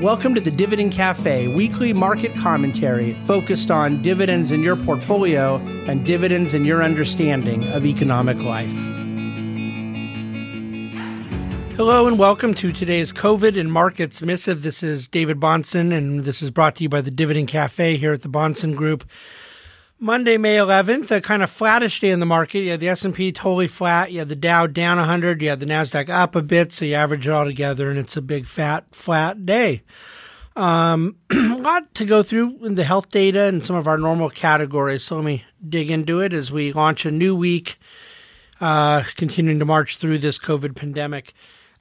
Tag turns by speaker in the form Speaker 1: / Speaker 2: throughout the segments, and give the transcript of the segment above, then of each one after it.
Speaker 1: Welcome to the Dividend Cafe, weekly market commentary focused on dividends in your portfolio and dividends in your understanding of economic life. Hello and welcome to today's COVID and Markets Missive. This is David Bahnsen, and this is brought to you by the Dividend Cafe here at the Bahnsen Group. Monday, May 11th, a kind of flattish day in the market. You had the S&P totally flat. You had the Dow down 100. You had the Nasdaq up a bit. So you average it all together, and it's a big fat flat day. Um, a lot to go through in the health data and some of our normal categories. So let me dig into it as we launch a new week, uh, continuing to march through this COVID pandemic.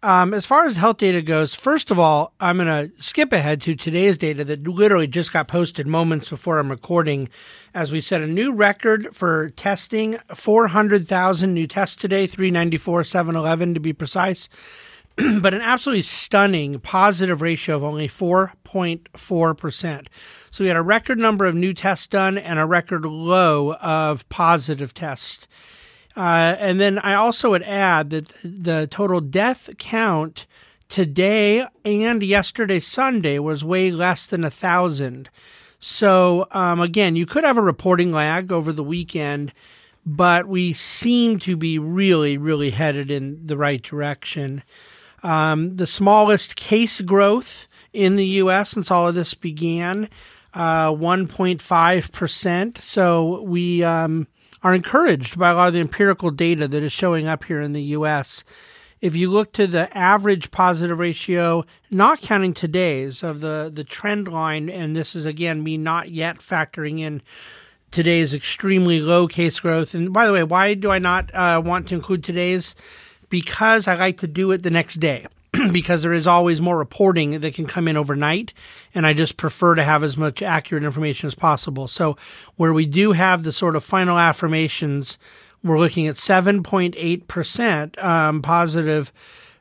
Speaker 1: Um, as far as health data goes, first of all, I'm going to skip ahead to today's data that literally just got posted moments before I'm recording. As we set a new record for testing 400,000 new tests today, 394, 711 to be precise, but an absolutely stunning positive ratio of only 4.4%. So we had a record number of new tests done and a record low of positive tests. Uh, and then I also would add that the total death count today and yesterday, Sunday, was way less than a thousand. So, um, again, you could have a reporting lag over the weekend, but we seem to be really, really headed in the right direction. Um, the smallest case growth in the U.S. since all of this began, uh, 1.5%. So we. Um, are encouraged by a lot of the empirical data that is showing up here in the US. If you look to the average positive ratio, not counting today's of the, the trend line, and this is again me not yet factoring in today's extremely low case growth. And by the way, why do I not uh, want to include today's? Because I like to do it the next day. because there is always more reporting that can come in overnight, and I just prefer to have as much accurate information as possible. So, where we do have the sort of final affirmations, we're looking at 7.8% um, positive.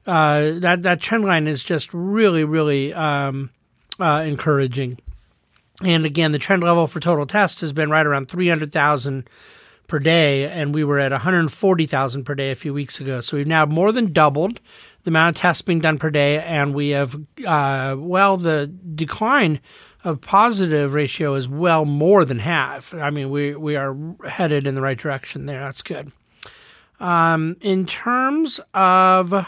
Speaker 1: Uh, that, that trend line is just really, really um, uh, encouraging. And again, the trend level for total tests has been right around 300,000 per day, and we were at 140,000 per day a few weeks ago. So we've now more than doubled the amount of tests being done per day, and we have, uh, well, the decline of positive ratio is well more than half. I mean, we, we are headed in the right direction there. That's good. Um, in terms of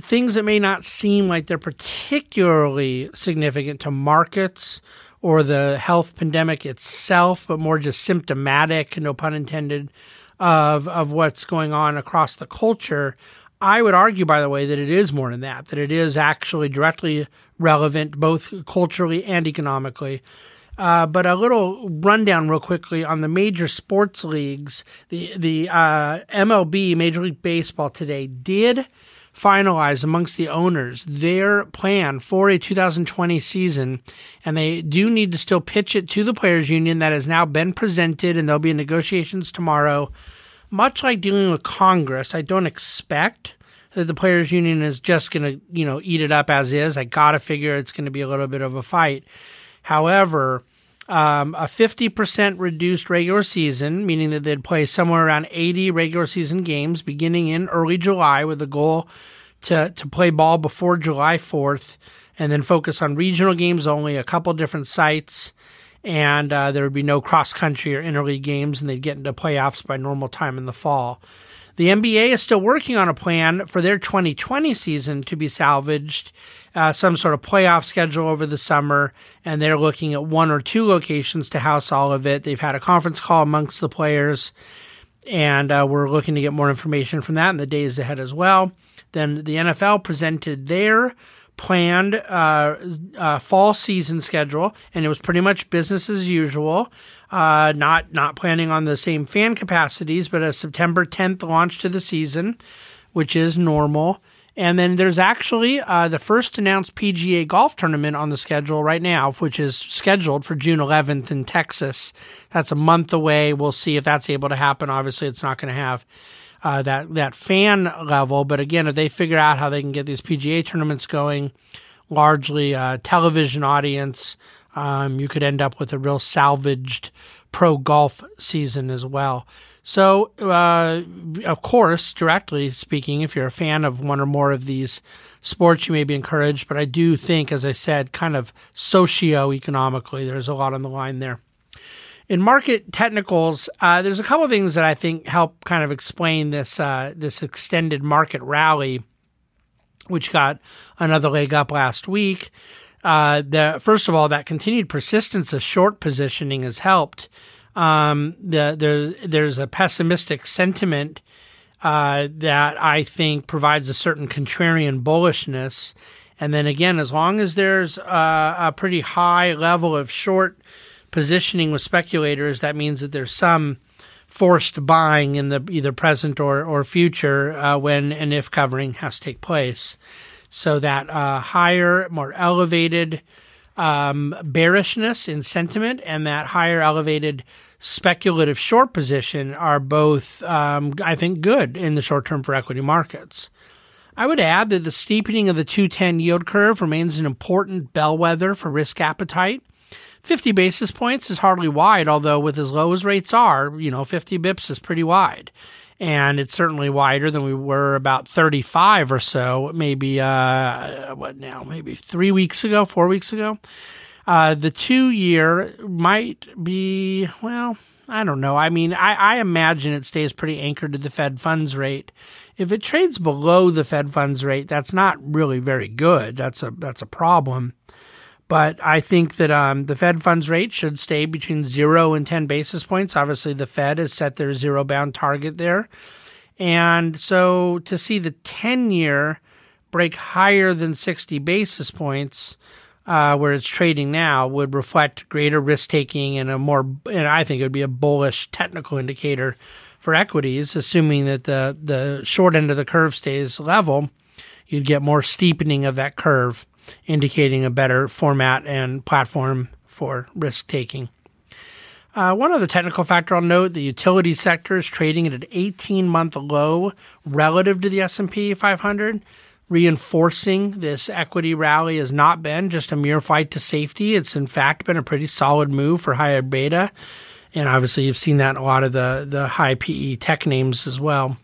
Speaker 1: things that may not seem like they're particularly significant to markets or the health pandemic itself, but more just symptomatic, no pun intended, of, of what's going on across the culture. I would argue, by the way, that it is more than that, that it is actually directly relevant both culturally and economically. Uh, but a little rundown, real quickly, on the major sports leagues. The the uh, MLB, Major League Baseball, today did finalize amongst the owners their plan for a 2020 season, and they do need to still pitch it to the players' union. That has now been presented, and there'll be negotiations tomorrow much like dealing with Congress, I don't expect that the players union is just going to, you know, eat it up as is. I got to figure it's going to be a little bit of a fight. However, um, a 50% reduced regular season, meaning that they'd play somewhere around 80 regular season games beginning in early July with the goal to, to play ball before July 4th and then focus on regional games only, a couple different sites and uh, there would be no cross country or interleague games, and they'd get into playoffs by normal time in the fall. The NBA is still working on a plan for their 2020 season to be salvaged, uh, some sort of playoff schedule over the summer, and they're looking at one or two locations to house all of it. They've had a conference call amongst the players, and uh, we're looking to get more information from that in the days ahead as well. Then the NFL presented their planned uh, uh, fall season schedule, and it was pretty much business as usual. Uh, not not planning on the same fan capacities, but a September 10th launch to the season, which is normal. And then there's actually uh, the first announced PGA golf tournament on the schedule right now, which is scheduled for June 11th in Texas. That's a month away. We'll see if that's able to happen. Obviously, it's not going to have uh, that that fan level. But again, if they figure out how they can get these PGA tournaments going, largely uh, television audience, um, you could end up with a real salvaged pro golf season as well. So, uh, of course, directly speaking, if you're a fan of one or more of these sports, you may be encouraged, but I do think, as I said, kind of socio-economically, there's a lot on the line there. In market technicals, uh, there's a couple of things that I think help kind of explain this uh, this extended market rally, which got another leg up last week. Uh, the first of all, that continued persistence of short positioning has helped. Um, the, there, there's a pessimistic sentiment uh, that I think provides a certain contrarian bullishness. And then again, as long as there's a, a pretty high level of short positioning with speculators, that means that there's some forced buying in the either present or, or future uh, when and if covering has to take place. So that uh, higher, more elevated um, bearishness in sentiment and that higher elevated speculative short position are both, um, I think, good in the short term for equity markets. I would add that the steepening of the 210 yield curve remains an important bellwether for risk appetite. 50 basis points is hardly wide, although with as low as rates are, you know, 50 bips is pretty wide. And it's certainly wider than we were about 35 or so, maybe, uh, what now, maybe three weeks ago, four weeks ago. Uh, the two year might be, well, I don't know. I mean, I, I imagine it stays pretty anchored to the Fed funds rate. If it trades below the Fed funds rate, that's not really very good. That's a that's a problem. But I think that um, the Fed funds rate should stay between zero and 10 basis points. Obviously, the Fed has set their zero bound target there. And so to see the 10 year break higher than 60 basis points, uh, where it's trading now, would reflect greater risk taking and a more, and I think it would be a bullish technical indicator for equities, assuming that the, the short end of the curve stays level. You'd get more steepening of that curve indicating a better format and platform for risk taking. Uh, one other technical factor I'll note: the utility sector is trading at an 18-month low relative to the S&P 500, reinforcing this equity rally has not been just a mere flight to safety. It's in fact been a pretty solid move for higher beta, and obviously you've seen that in a lot of the the high PE tech names as well.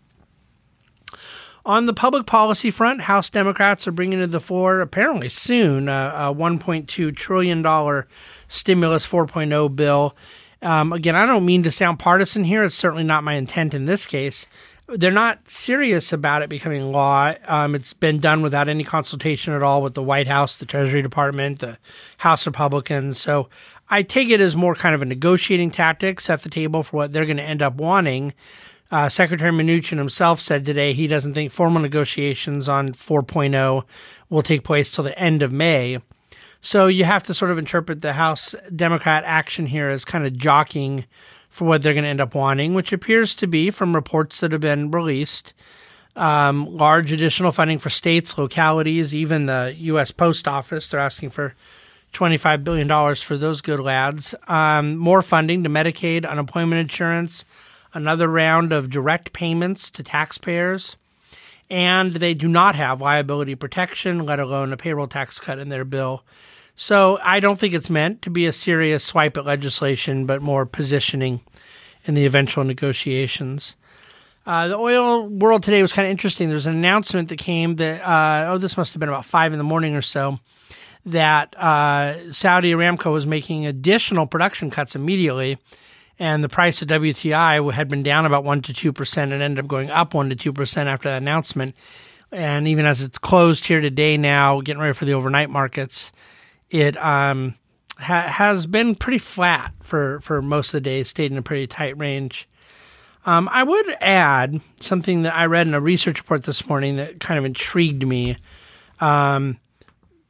Speaker 1: On the public policy front, House Democrats are bringing to the floor, apparently soon, a $1.2 trillion stimulus 4.0 bill. Um, again, I don't mean to sound partisan here. It's certainly not my intent in this case. They're not serious about it becoming law. Um, it's been done without any consultation at all with the White House, the Treasury Department, the House Republicans. So I take it as more kind of a negotiating tactic, set the table for what they're going to end up wanting. Uh, Secretary Mnuchin himself said today he doesn't think formal negotiations on 4.0 will take place till the end of May. So you have to sort of interpret the House Democrat action here as kind of jockeying for what they're going to end up wanting, which appears to be, from reports that have been released, um, large additional funding for states, localities, even the U.S. Post Office. They're asking for $25 billion for those good lads. Um, more funding to Medicaid, unemployment insurance, another round of direct payments to taxpayers, and they do not have liability protection, let alone a payroll tax cut in their bill. So I don't think it's meant to be a serious swipe at legislation, but more positioning in the eventual negotiations. Uh, the oil world today was kind of interesting. There was an announcement that came that, uh, oh, this must have been about five in the morning or so, that uh, Saudi Aramco was making additional production cuts immediately and the price of WTI had been down about 1 to 2% and ended up going up 1 to 2% after the announcement. And even as it's closed here today now, getting ready for the overnight markets, it um, ha- has been pretty flat for, for most of the day, stayed in a pretty tight range. Um, I would add something that I read in a research report this morning that kind of intrigued me. Um,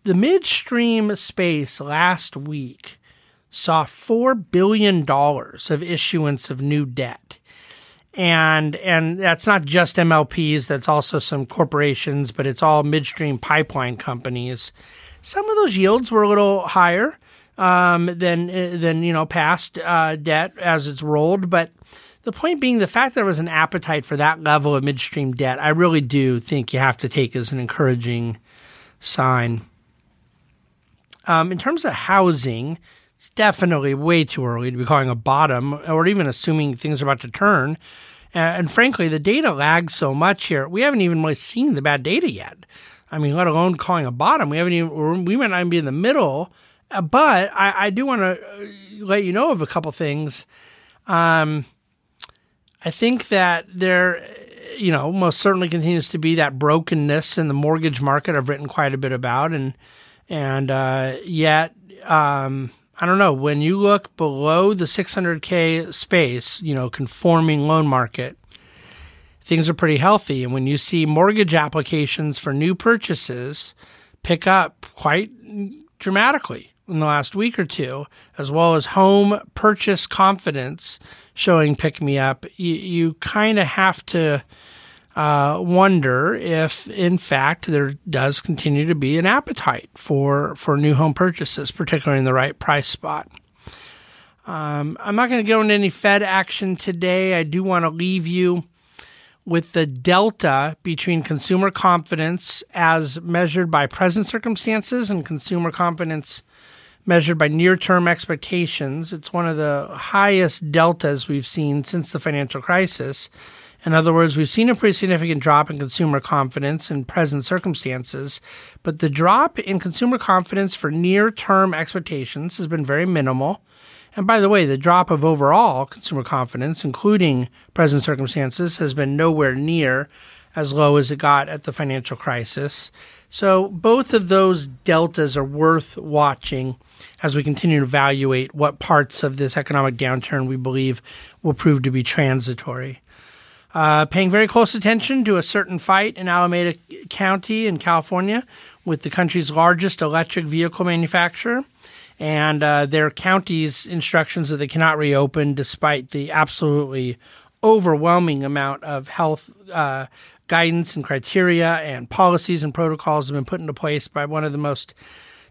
Speaker 1: the midstream space last week saw $4 billion of issuance of new debt. And and that's not just MLPs, that's also some corporations, but it's all midstream pipeline companies. Some of those yields were a little higher um, than than you know past uh, debt as it's rolled, but the point being, the fact that there was an appetite for that level of midstream debt, I really do think you have to take as an encouraging sign. Um, in terms of housing, it's definitely way too early to be calling a bottom or even assuming things are about to turn. And, frankly, the data lags so much here. We haven't even really seen the bad data yet. I mean, let alone calling a bottom. We haven't even, we might not even be in the middle. Uh, but I, I do want to uh, let you know of a couple things. Um, I think that there, you know, most certainly continues to be that brokenness in the mortgage market. I've written quite a bit about, and and uh, yet, um, I don't know. When you look below the 600k space, you know, conforming loan market, things are pretty healthy. And when you see mortgage applications for new purchases pick up quite dramatically in the last week or two, as well as home purchase confidence showing pick me up, you, you kind of have to uh, wonder if, in fact, there does continue to be an appetite for for new home purchases, particularly in the right price spot. Um, I'm not going to go into any Fed action today. I do want to leave you with the delta between consumer confidence as measured by present circumstances and consumer confidence measured by near term expectations. It's one of the highest deltas we've seen since the financial crisis. In other words, we've seen a pretty significant drop in consumer confidence in present circumstances, but the drop in consumer confidence for near term expectations has been very minimal. And by the way, the drop of overall consumer confidence, including present circumstances, has been nowhere near as low as it got at the financial crisis. So both of those deltas are worth watching as we continue to evaluate what parts of this economic downturn we believe will prove to be transitory. Uh, paying very close attention to a certain fight in Alameda County in California with the country's largest electric vehicle manufacturer. And uh, their county's instructions that they cannot reopen despite the absolutely overwhelming amount of health uh, guidance and criteria and policies and protocols have been put into place by one of the most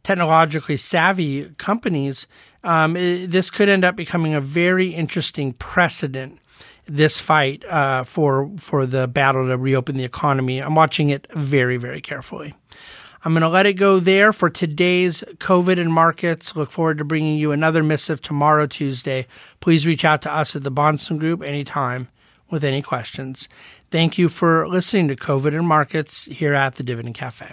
Speaker 1: technologically savvy companies, um, it, this could end up becoming a very interesting precedent. This fight uh, for for the battle to reopen the economy. I'm watching it very very carefully. I'm going to let it go there for today's COVID and markets. Look forward to bringing you another missive tomorrow, Tuesday. Please reach out to us at the Bahnsen Group anytime with any questions. Thank you for listening to COVID and Markets here at the Dividend Cafe.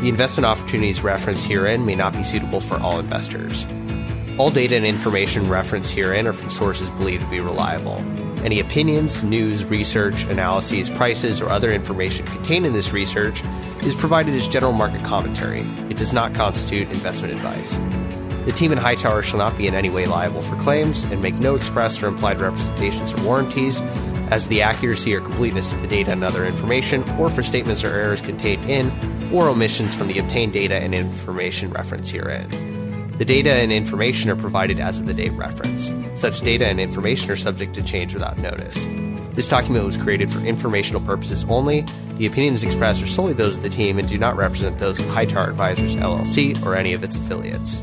Speaker 2: The investment opportunities referenced herein may not be suitable for all investors. All data and information referenced herein are from sources believed to be reliable. Any opinions, news, research, analyses, prices, or other information contained in this research is provided as general market commentary. It does not constitute investment advice. The team in Hightower shall not be in any way liable for claims and make no express or implied representations or warranties as the accuracy or completeness of the data and other information, or for statements or errors contained in or omissions from the obtained data and information referenced herein. The data and information are provided as of the date referenced. Such data and information are subject to change without notice. This document was created for informational purposes only. The opinions expressed are solely those of the team and do not represent those of Hightower Advisors LLC or any of its affiliates.